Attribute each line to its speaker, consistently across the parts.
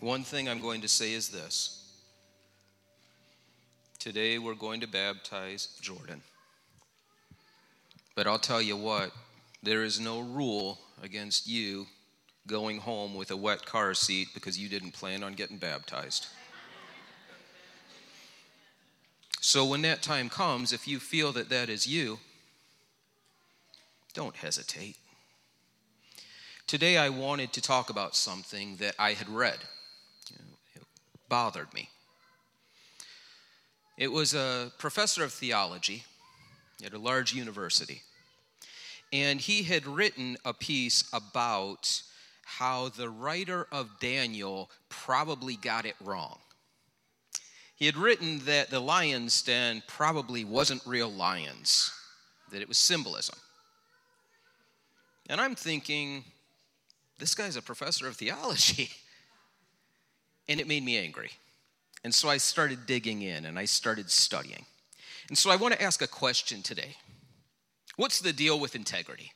Speaker 1: One thing I'm going to say is this today we're going to baptize Jordan. But I'll tell you what, there is no rule against you going home with a wet car seat because you didn't plan on getting baptized. So when that time comes, if you feel that that is you, don't hesitate. Today I wanted to talk about something that I had read. Bothered me. It was a professor of theology at a large university. And he had written a piece about how the writer of Daniel probably got it wrong. He had written that the lion's den probably wasn't real lions, that it was symbolism. And I'm thinking, this guy's a professor of theology. And it made me angry. And so I started digging in and I started studying. And so I want to ask a question today What's the deal with integrity?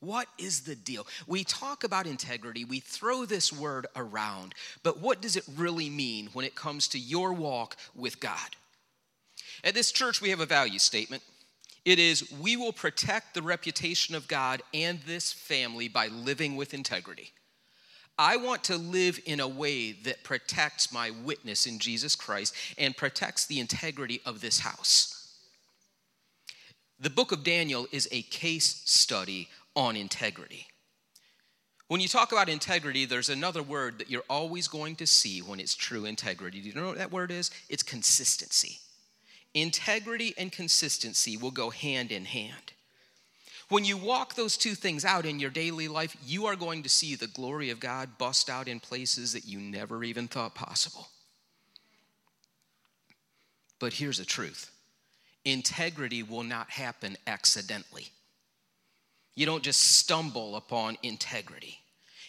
Speaker 1: What is the deal? We talk about integrity, we throw this word around, but what does it really mean when it comes to your walk with God? At this church, we have a value statement. It is, we will protect the reputation of God and this family by living with integrity. I want to live in a way that protects my witness in Jesus Christ and protects the integrity of this house. The book of Daniel is a case study on integrity. When you talk about integrity, there's another word that you're always going to see when it's true integrity. Do you know what that word is? It's consistency. Integrity and consistency will go hand in hand. When you walk those two things out in your daily life, you are going to see the glory of God bust out in places that you never even thought possible. But here's the truth integrity will not happen accidentally. You don't just stumble upon integrity.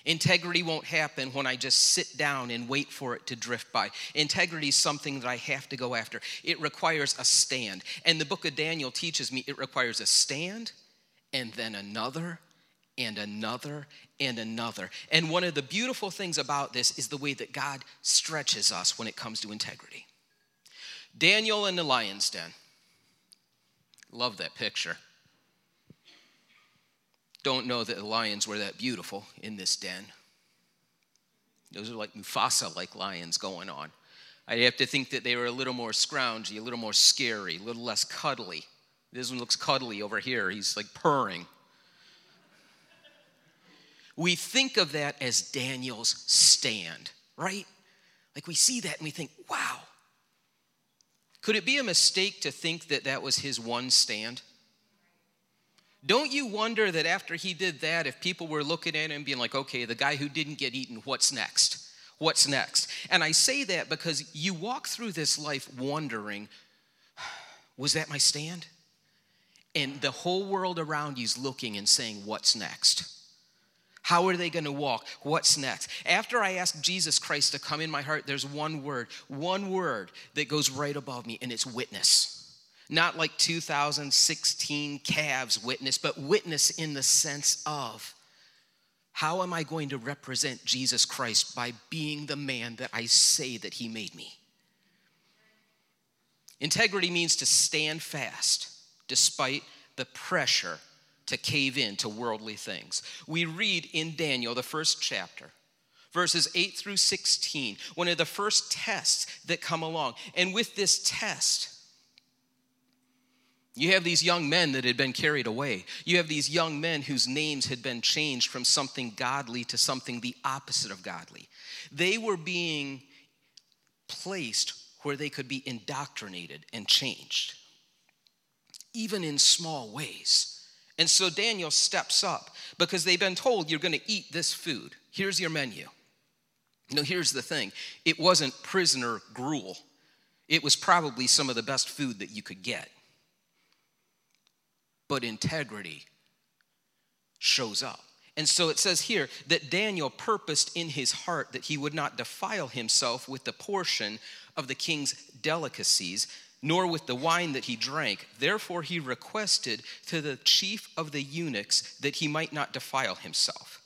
Speaker 1: Integrity won't happen when I just sit down and wait for it to drift by. Integrity is something that I have to go after. It requires a stand. And the book of Daniel teaches me it requires a stand and then another and another and another. And one of the beautiful things about this is the way that God stretches us when it comes to integrity. Daniel in the lion's den. Love that picture. Don't know that the lions were that beautiful in this den. Those are like Mufasa like lions going on. I'd have to think that they were a little more scroungy, a little more scary, a little less cuddly. This one looks cuddly over here. He's like purring. We think of that as Daniel's stand, right? Like we see that and we think, wow, could it be a mistake to think that that was his one stand? Don't you wonder that after he did that, if people were looking at him being like, okay, the guy who didn't get eaten, what's next? What's next? And I say that because you walk through this life wondering, was that my stand? And the whole world around you is looking and saying, what's next? How are they going to walk? What's next? After I ask Jesus Christ to come in my heart, there's one word, one word that goes right above me, and it's witness. Not like 2016 Cavs witness, but witness in the sense of how am I going to represent Jesus Christ by being the man that I say that he made me? Integrity means to stand fast despite the pressure to cave in to worldly things. We read in Daniel, the first chapter, verses 8 through 16, one of the first tests that come along. And with this test, you have these young men that had been carried away. You have these young men whose names had been changed from something godly to something the opposite of godly. They were being placed where they could be indoctrinated and changed, even in small ways. And so Daniel steps up because they've been told you're going to eat this food. Here's your menu. No, here's the thing it wasn't prisoner gruel, it was probably some of the best food that you could get. But integrity shows up. And so it says here that Daniel purposed in his heart that he would not defile himself with the portion of the king's delicacies, nor with the wine that he drank. Therefore, he requested to the chief of the eunuchs that he might not defile himself.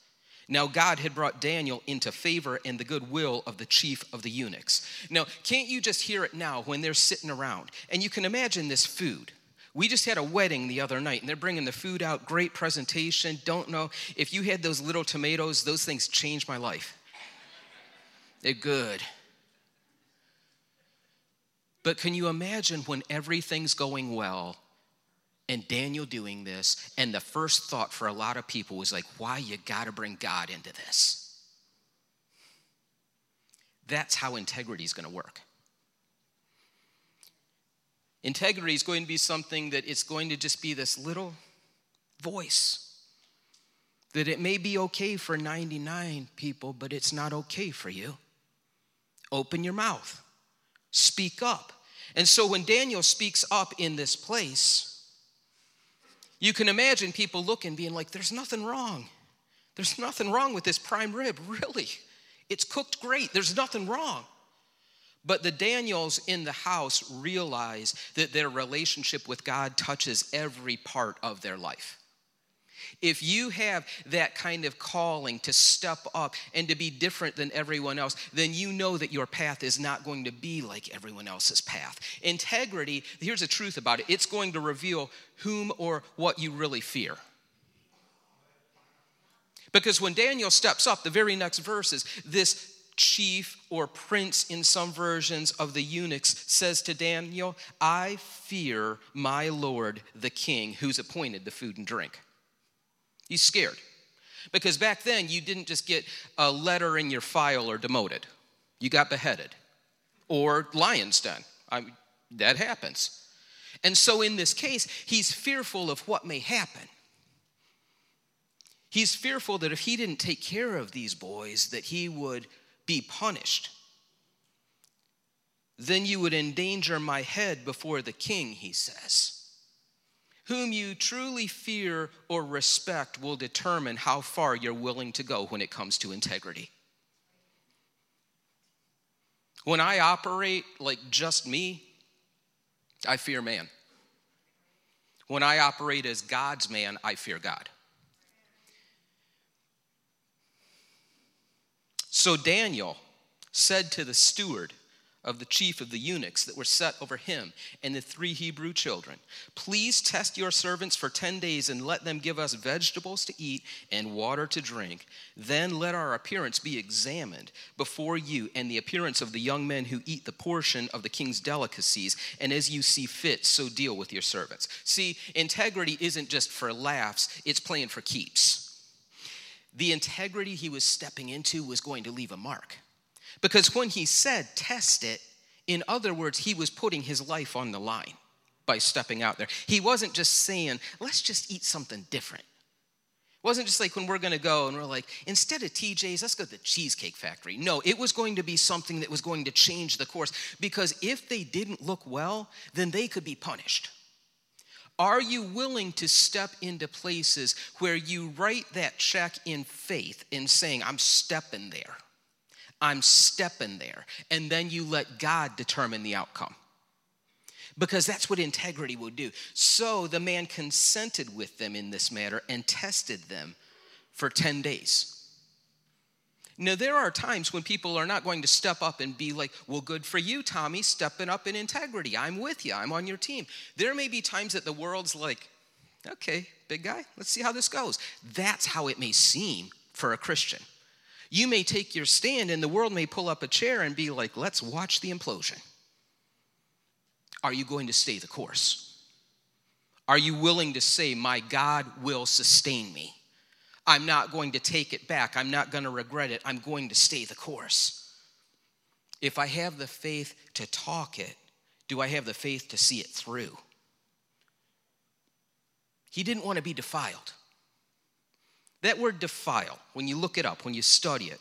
Speaker 1: Now, God had brought Daniel into favor and the goodwill of the chief of the eunuchs. Now, can't you just hear it now when they're sitting around? And you can imagine this food. We just had a wedding the other night and they're bringing the food out, great presentation. Don't know if you had those little tomatoes, those things changed my life. They're good. But can you imagine when everything's going well and Daniel doing this, and the first thought for a lot of people was like, why you gotta bring God into this? That's how integrity is gonna work. Integrity is going to be something that it's going to just be this little voice. That it may be okay for 99 people, but it's not okay for you. Open your mouth, speak up. And so when Daniel speaks up in this place, you can imagine people looking, being like, there's nothing wrong. There's nothing wrong with this prime rib, really. It's cooked great, there's nothing wrong. But the Daniels in the house realize that their relationship with God touches every part of their life. If you have that kind of calling to step up and to be different than everyone else, then you know that your path is not going to be like everyone else's path. Integrity, here's the truth about it it's going to reveal whom or what you really fear. Because when Daniel steps up, the very next verse is this chief or prince in some versions of the eunuchs says to Daniel, I fear my Lord the king who's appointed the food and drink. He's scared. Because back then, you didn't just get a letter in your file or demoted, you got beheaded or lion's den. I that happens. And so, in this case, he's fearful of what may happen. He's fearful that if he didn't take care of these boys, that he would be punished. Then you would endanger my head before the king, he says. Whom you truly fear or respect will determine how far you're willing to go when it comes to integrity. When I operate like just me, I fear man. When I operate as God's man, I fear God. So Daniel said to the steward, of the chief of the eunuchs that were set over him and the three Hebrew children. Please test your servants for 10 days and let them give us vegetables to eat and water to drink. Then let our appearance be examined before you and the appearance of the young men who eat the portion of the king's delicacies. And as you see fit, so deal with your servants. See, integrity isn't just for laughs, it's playing for keeps. The integrity he was stepping into was going to leave a mark. Because when he said test it, in other words, he was putting his life on the line by stepping out there. He wasn't just saying, let's just eat something different. It wasn't just like when we're gonna go and we're like, instead of TJ's, let's go to the Cheesecake Factory. No, it was going to be something that was going to change the course because if they didn't look well, then they could be punished. Are you willing to step into places where you write that check in faith in saying, I'm stepping there? I'm stepping there. And then you let God determine the outcome. Because that's what integrity will do. So the man consented with them in this matter and tested them for 10 days. Now, there are times when people are not going to step up and be like, well, good for you, Tommy, stepping up in integrity. I'm with you, I'm on your team. There may be times that the world's like, okay, big guy, let's see how this goes. That's how it may seem for a Christian. You may take your stand, and the world may pull up a chair and be like, let's watch the implosion. Are you going to stay the course? Are you willing to say, My God will sustain me? I'm not going to take it back. I'm not going to regret it. I'm going to stay the course. If I have the faith to talk it, do I have the faith to see it through? He didn't want to be defiled. That word defile, when you look it up, when you study it,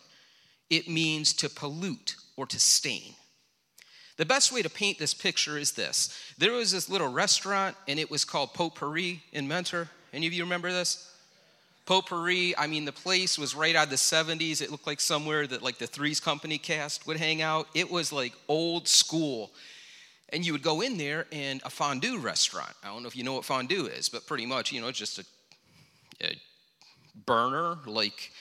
Speaker 1: it means to pollute or to stain. The best way to paint this picture is this there was this little restaurant, and it was called Potpourri in Mentor. Any of you remember this? Potpourri, I mean, the place was right out of the 70s. It looked like somewhere that like the Three's Company cast would hang out. It was like old school. And you would go in there and a fondue restaurant. I don't know if you know what fondue is, but pretty much, you know, just a, a burner, like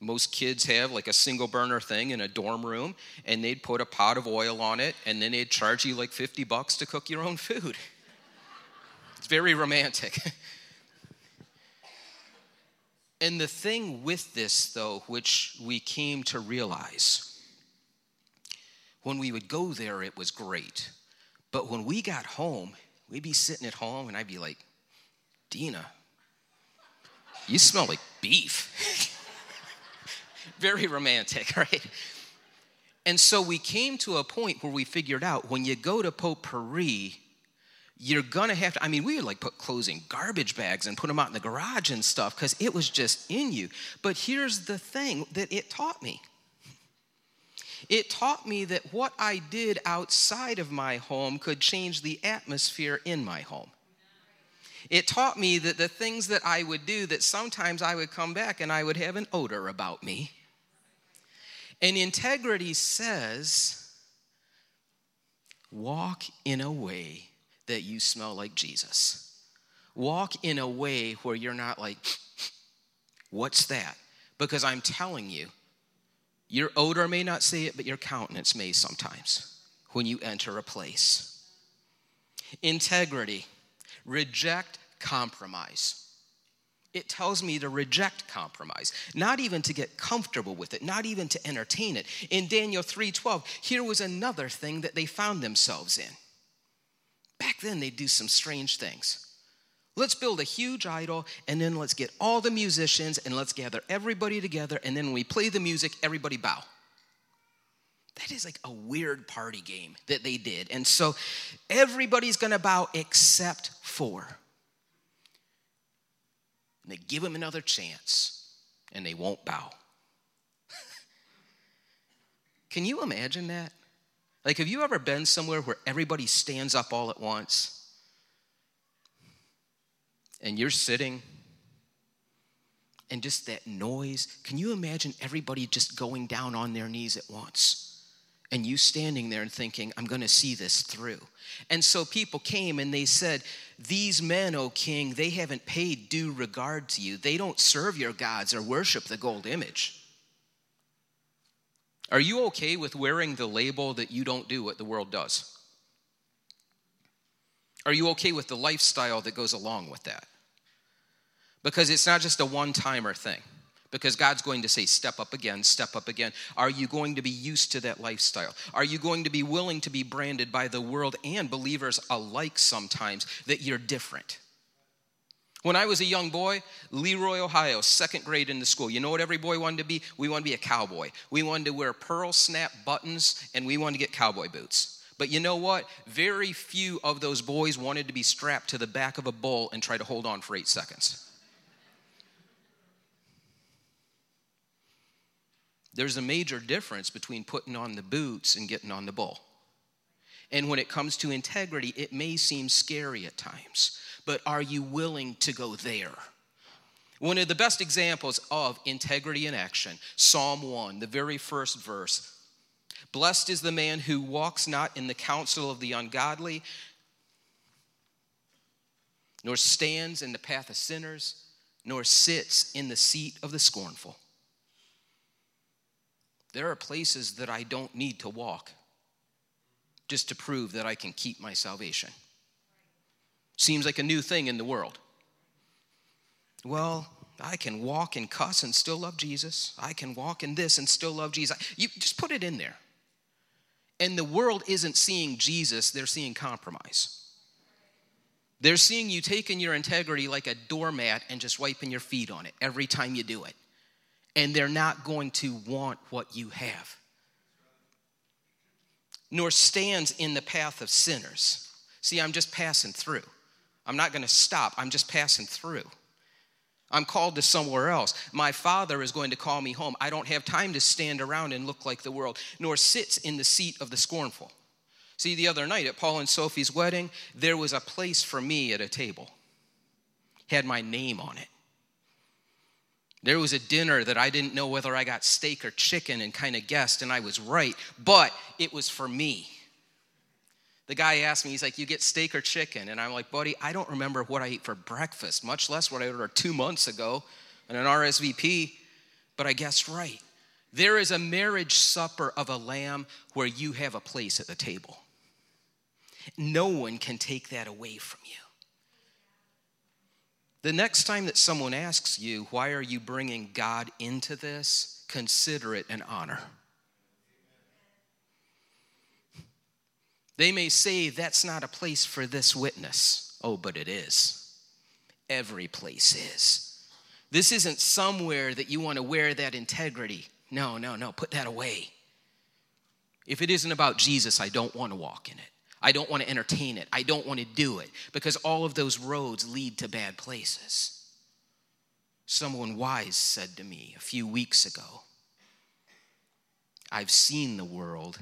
Speaker 1: most kids have like a single burner thing in a dorm room, and they'd put a pot of oil on it, and then they'd charge you like 50 bucks to cook your own food. It's very romantic. and the thing with this, though, which we came to realize, when we would go there, it was great. But when we got home, we'd be sitting at home, and I'd be like, Dina, you smell like beef. Very romantic, right? And so we came to a point where we figured out when you go to potpourri, you're gonna have to. I mean, we would like put clothes in garbage bags and put them out in the garage and stuff because it was just in you. But here's the thing that it taught me it taught me that what I did outside of my home could change the atmosphere in my home. It taught me that the things that I would do, that sometimes I would come back and I would have an odor about me. And integrity says, walk in a way that you smell like Jesus. Walk in a way where you're not like, what's that? Because I'm telling you, your odor may not say it, but your countenance may sometimes when you enter a place. Integrity, reject compromise. It tells me to reject compromise, not even to get comfortable with it, not even to entertain it. In Daniel 3:12, here was another thing that they found themselves in. Back then they'd do some strange things. Let's build a huge idol and then let's get all the musicians and let's gather everybody together and then when we play the music, everybody bow. That is like a weird party game that they did. And so everybody's gonna bow except for. And they give them another chance and they won't bow. Can you imagine that? Like, have you ever been somewhere where everybody stands up all at once? and you're sitting and just that noise. Can you imagine everybody just going down on their knees at once? And you standing there and thinking, I'm going to see this through. And so people came and they said, These men, O king, they haven't paid due regard to you. They don't serve your gods or worship the gold image. Are you okay with wearing the label that you don't do what the world does? Are you okay with the lifestyle that goes along with that? Because it's not just a one timer thing. Because God's going to say, step up again, step up again. Are you going to be used to that lifestyle? Are you going to be willing to be branded by the world and believers alike sometimes that you're different? When I was a young boy, Leroy, Ohio, second grade in the school, you know what every boy wanted to be? We wanted to be a cowboy. We wanted to wear pearl snap buttons and we wanted to get cowboy boots. But you know what? Very few of those boys wanted to be strapped to the back of a bull and try to hold on for eight seconds. There's a major difference between putting on the boots and getting on the bull. And when it comes to integrity, it may seem scary at times, but are you willing to go there? One of the best examples of integrity in action, Psalm 1, the very first verse. Blessed is the man who walks not in the counsel of the ungodly, nor stands in the path of sinners, nor sits in the seat of the scornful. There are places that I don't need to walk just to prove that I can keep my salvation. Seems like a new thing in the world. Well, I can walk and cuss and still love Jesus. I can walk in this and still love Jesus. You just put it in there. And the world isn't seeing Jesus, they're seeing compromise. They're seeing you taking your integrity like a doormat and just wiping your feet on it every time you do it and they're not going to want what you have. Nor stands in the path of sinners. See, I'm just passing through. I'm not going to stop, I'm just passing through. I'm called to somewhere else. My father is going to call me home. I don't have time to stand around and look like the world, nor sits in the seat of the scornful. See, the other night at Paul and Sophie's wedding, there was a place for me at a table, had my name on it. There was a dinner that I didn't know whether I got steak or chicken and kind of guessed, and I was right, but it was for me. The guy asked me, he's like, You get steak or chicken? And I'm like, Buddy, I don't remember what I ate for breakfast, much less what I ordered two months ago on an RSVP. but I guessed right. There is a marriage supper of a lamb where you have a place at the table. No one can take that away from you. The next time that someone asks you, why are you bringing God into this? Consider it an honor. They may say, that's not a place for this witness. Oh, but it is. Every place is. This isn't somewhere that you want to wear that integrity. No, no, no. Put that away. If it isn't about Jesus, I don't want to walk in it. I don't want to entertain it. I don't want to do it because all of those roads lead to bad places. Someone wise said to me a few weeks ago, I've seen the world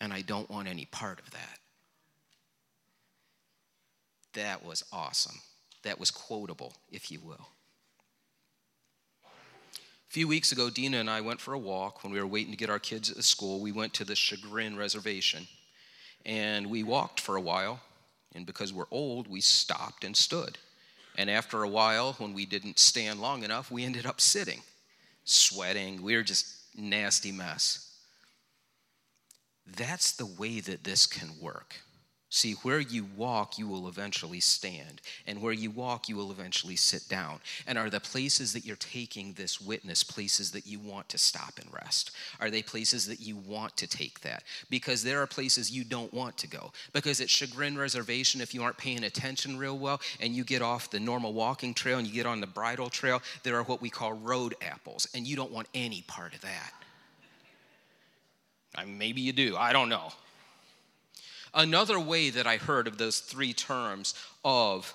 Speaker 1: and I don't want any part of that. That was awesome. That was quotable, if you will. A few weeks ago, Dina and I went for a walk when we were waiting to get our kids at the school. We went to the Chagrin Reservation. And we walked for a while, and because we're old, we stopped and stood. And after a while, when we didn't stand long enough, we ended up sitting, sweating. We were just nasty mess. That's the way that this can work. See, where you walk, you will eventually stand. And where you walk, you will eventually sit down. And are the places that you're taking this witness places that you want to stop and rest? Are they places that you want to take that? Because there are places you don't want to go. Because at Chagrin Reservation, if you aren't paying attention real well and you get off the normal walking trail and you get on the bridle trail, there are what we call road apples. And you don't want any part of that. I mean, maybe you do, I don't know. Another way that I heard of those three terms of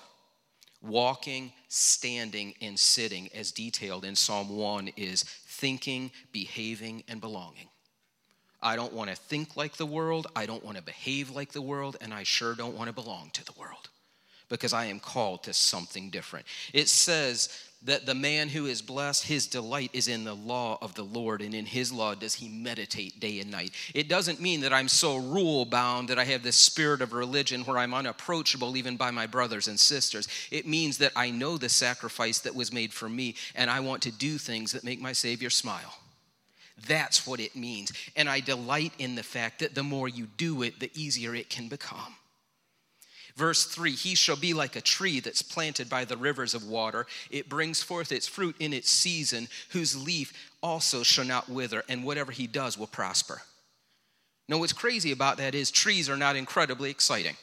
Speaker 1: walking, standing, and sitting, as detailed in Psalm 1, is thinking, behaving, and belonging. I don't want to think like the world, I don't want to behave like the world, and I sure don't want to belong to the world because I am called to something different. It says that the man who is blessed, his delight is in the law of the Lord, and in his law does he meditate day and night. It doesn't mean that I'm so rule bound that I have this spirit of religion where I'm unapproachable even by my brothers and sisters. It means that I know the sacrifice that was made for me, and I want to do things that make my Savior smile. That's what it means. And I delight in the fact that the more you do it, the easier it can become. Verse 3 He shall be like a tree that's planted by the rivers of water. It brings forth its fruit in its season, whose leaf also shall not wither, and whatever he does will prosper. Now, what's crazy about that is trees are not incredibly exciting.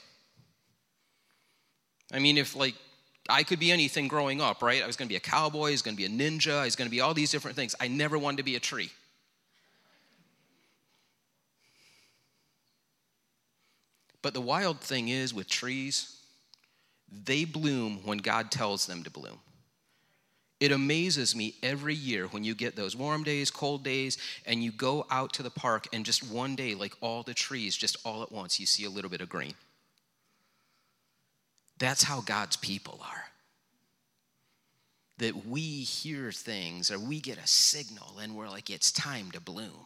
Speaker 1: I mean, if like I could be anything growing up, right? I was going to be a cowboy, I was going to be a ninja, I was going to be all these different things. I never wanted to be a tree. But the wild thing is with trees, they bloom when God tells them to bloom. It amazes me every year when you get those warm days, cold days, and you go out to the park, and just one day, like all the trees, just all at once, you see a little bit of green. That's how God's people are. That we hear things or we get a signal and we're like, it's time to bloom.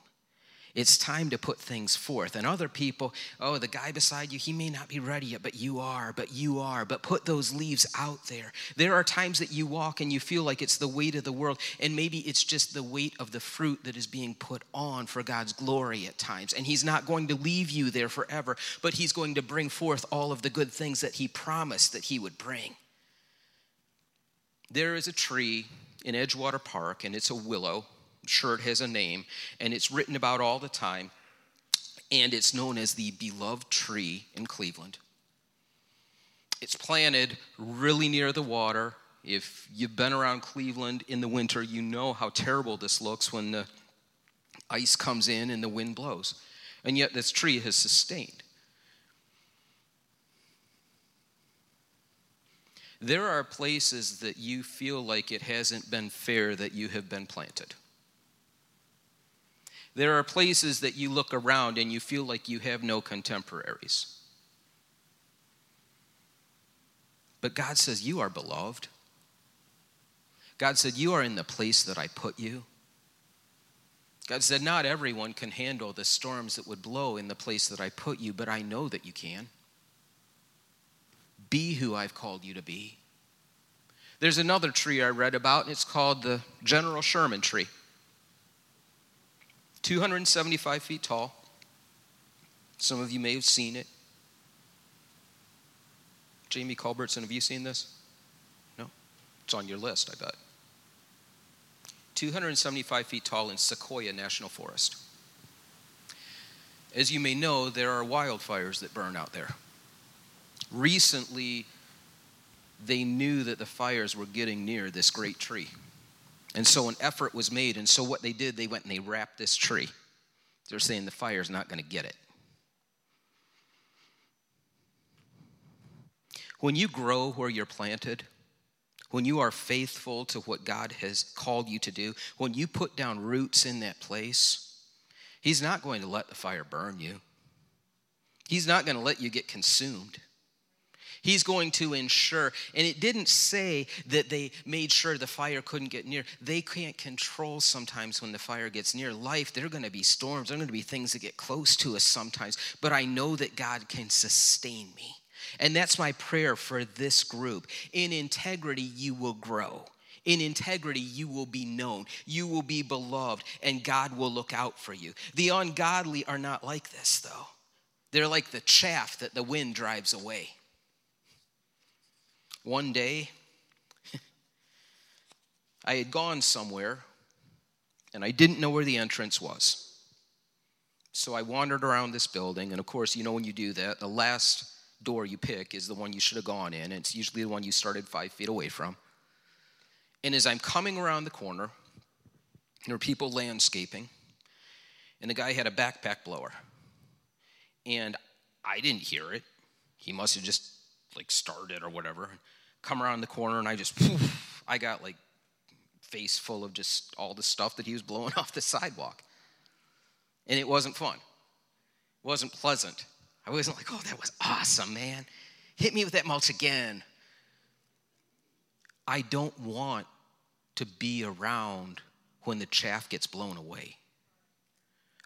Speaker 1: It's time to put things forth. And other people, oh, the guy beside you, he may not be ready yet, but you are, but you are. But put those leaves out there. There are times that you walk and you feel like it's the weight of the world, and maybe it's just the weight of the fruit that is being put on for God's glory at times. And He's not going to leave you there forever, but He's going to bring forth all of the good things that He promised that He would bring. There is a tree in Edgewater Park, and it's a willow sure it has a name, and it's written about all the time, and it's known as the beloved tree in Cleveland. It's planted really near the water. If you've been around Cleveland in the winter, you know how terrible this looks when the ice comes in and the wind blows. And yet, this tree has sustained. There are places that you feel like it hasn't been fair that you have been planted. There are places that you look around and you feel like you have no contemporaries. But God says, You are beloved. God said, You are in the place that I put you. God said, Not everyone can handle the storms that would blow in the place that I put you, but I know that you can. Be who I've called you to be. There's another tree I read about, and it's called the General Sherman tree. 275 feet tall. Some of you may have seen it. Jamie Culbertson, have you seen this? No? It's on your list, I bet. 275 feet tall in Sequoia National Forest. As you may know, there are wildfires that burn out there. Recently, they knew that the fires were getting near this great tree. And so an effort was made. And so what they did, they went and they wrapped this tree. They're saying the fire's not going to get it. When you grow where you're planted, when you are faithful to what God has called you to do, when you put down roots in that place, He's not going to let the fire burn you. He's not going to let you get consumed. He's going to ensure, and it didn't say that they made sure the fire couldn't get near. They can't control sometimes when the fire gets near. Life, there are going to be storms, there are going to be things that get close to us sometimes, but I know that God can sustain me. And that's my prayer for this group. In integrity, you will grow. In integrity, you will be known, you will be beloved, and God will look out for you. The ungodly are not like this, though. They're like the chaff that the wind drives away. One day, I had gone somewhere and I didn't know where the entrance was. So I wandered around this building, and of course, you know when you do that, the last door you pick is the one you should have gone in. It's usually the one you started five feet away from. And as I'm coming around the corner, there were people landscaping, and the guy had a backpack blower. And I didn't hear it. He must have just like started or whatever. Come around the corner, and I just, poof, I got like face full of just all the stuff that he was blowing off the sidewalk. And it wasn't fun. It wasn't pleasant. I wasn't like, oh, that was awesome, man. Hit me with that mulch again. I don't want to be around when the chaff gets blown away.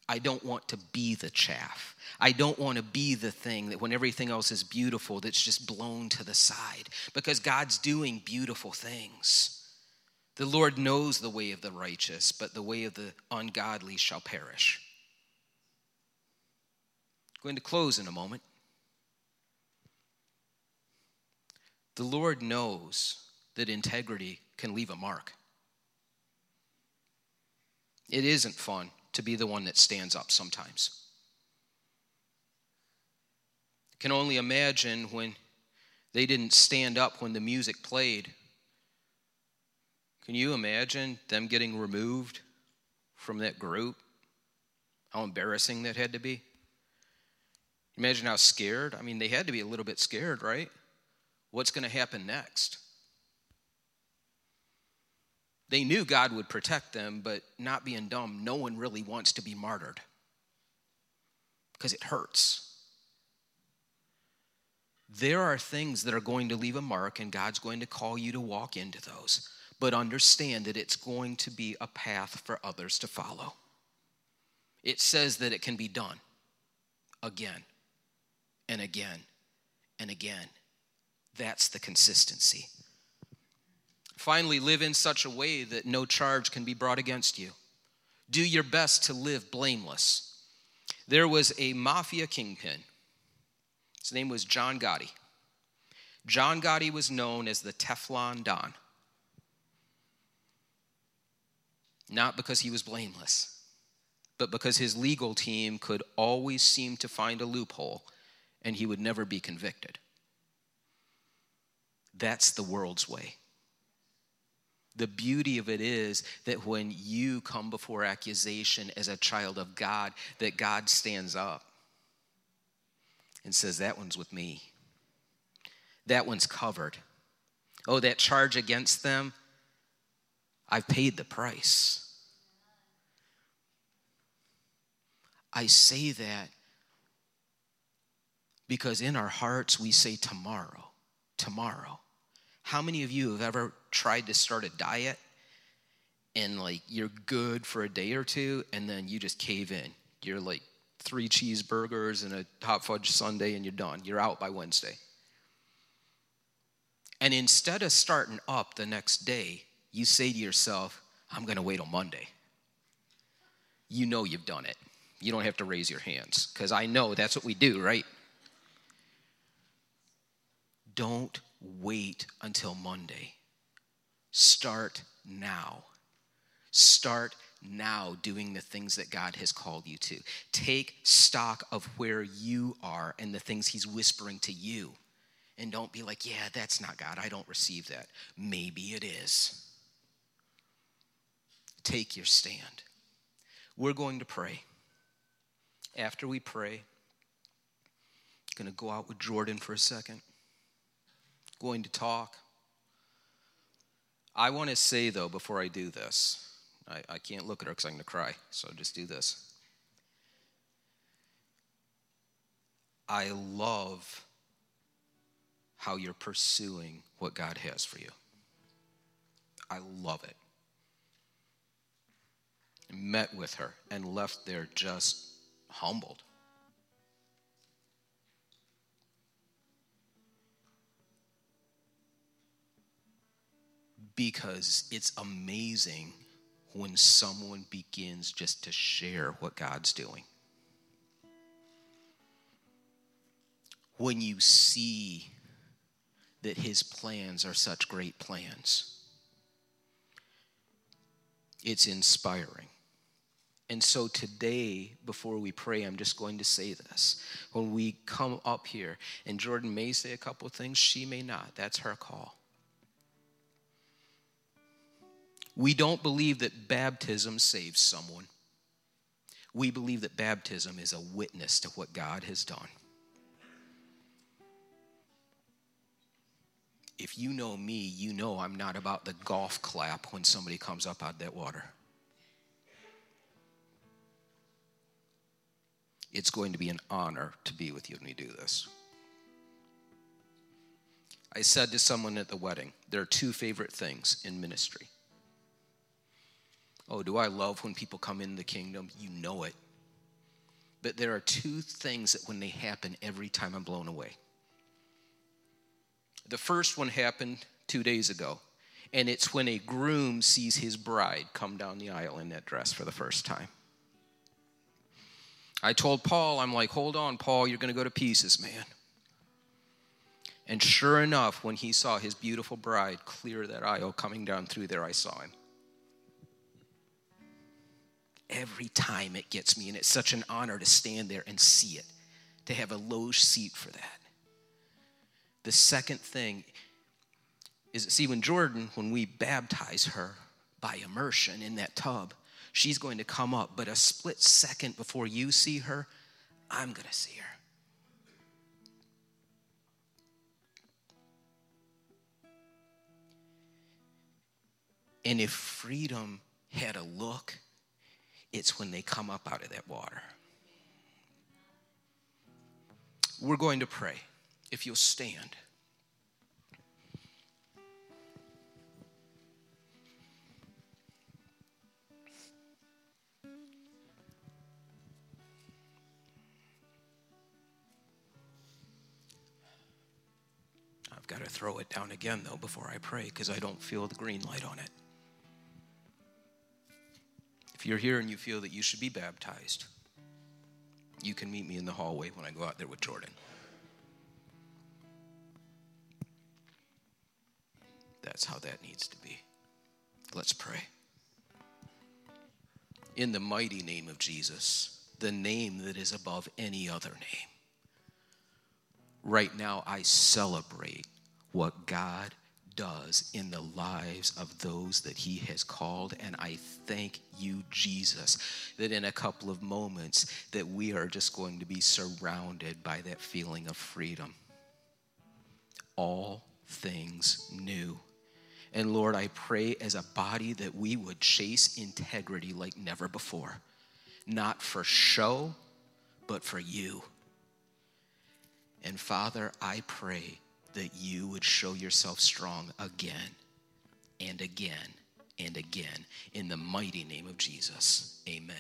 Speaker 1: I don't want to be the chaff. I don't want to be the thing that when everything else is beautiful, that's just blown to the side because God's doing beautiful things. The Lord knows the way of the righteous, but the way of the ungodly shall perish. I'm going to close in a moment. The Lord knows that integrity can leave a mark. It isn't fun to be the one that stands up sometimes. I can only imagine when they didn't stand up when the music played. Can you imagine them getting removed from that group? How embarrassing that had to be. Imagine how scared. I mean, they had to be a little bit scared, right? What's going to happen next? They knew God would protect them, but not being dumb, no one really wants to be martyred because it hurts. There are things that are going to leave a mark, and God's going to call you to walk into those. But understand that it's going to be a path for others to follow. It says that it can be done again and again and again. That's the consistency. Finally, live in such a way that no charge can be brought against you. Do your best to live blameless. There was a mafia kingpin. His name was John Gotti. John Gotti was known as the Teflon Don. Not because he was blameless, but because his legal team could always seem to find a loophole and he would never be convicted. That's the world's way. The beauty of it is that when you come before accusation as a child of God, that God stands up and says, That one's with me. That one's covered. Oh, that charge against them, I've paid the price. I say that because in our hearts we say, Tomorrow, tomorrow. How many of you have ever tried to start a diet and like you're good for a day or two and then you just cave in? You're like three cheeseburgers and a hot fudge sundae and you're done. You're out by Wednesday. And instead of starting up the next day, you say to yourself, I'm going to wait till Monday. you know you've done it. You don't have to raise your hands because I know that's what we do, right? Don't wait until Monday. Start now. Start now doing the things that God has called you to. Take stock of where you are and the things He's whispering to you. And don't be like, yeah, that's not God. I don't receive that. Maybe it is. Take your stand. We're going to pray. After we pray, I'm going to go out with Jordan for a second. Going to talk. I want to say, though, before I do this, I, I can't look at her because I'm going to cry, so just do this. I love how you're pursuing what God has for you. I love it. Met with her and left there just humbled. Because it's amazing when someone begins just to share what God's doing. When you see that His plans are such great plans, it's inspiring. And so today, before we pray, I'm just going to say this. When we come up here, and Jordan may say a couple of things, she may not. That's her call. We don't believe that baptism saves someone. We believe that baptism is a witness to what God has done. If you know me, you know I'm not about the golf clap when somebody comes up out of that water. It's going to be an honor to be with you when we do this. I said to someone at the wedding, there are two favorite things in ministry Oh, do I love when people come in the kingdom? You know it. But there are two things that when they happen, every time I'm blown away. The first one happened two days ago, and it's when a groom sees his bride come down the aisle in that dress for the first time. I told Paul, I'm like, hold on, Paul, you're going to go to pieces, man. And sure enough, when he saw his beautiful bride clear that aisle coming down through there, I saw him every time it gets me. And it's such an honor to stand there and see it, to have a low seat for that. The second thing is see, when Jordan, when we baptize her by immersion in that tub, she's going to come up, but a split second before you see her, I'm going to see her. And if freedom had a look, it's when they come up out of that water. We're going to pray. If you'll stand. I've got to throw it down again, though, before I pray because I don't feel the green light on it. If you're here and you feel that you should be baptized, you can meet me in the hallway when I go out there with Jordan. That's how that needs to be. Let's pray. In the mighty name of Jesus, the name that is above any other name, right now I celebrate what God does in the lives of those that he has called. And i thank you jesus that in a couple of moments that we are just going to be surrounded by that feeling of freedom. All things new. And lord i pray as a body that we would chase integrity like never before. Not for show but for you. And father i pray that you would show yourself strong again and again and again. In the mighty name of Jesus, amen.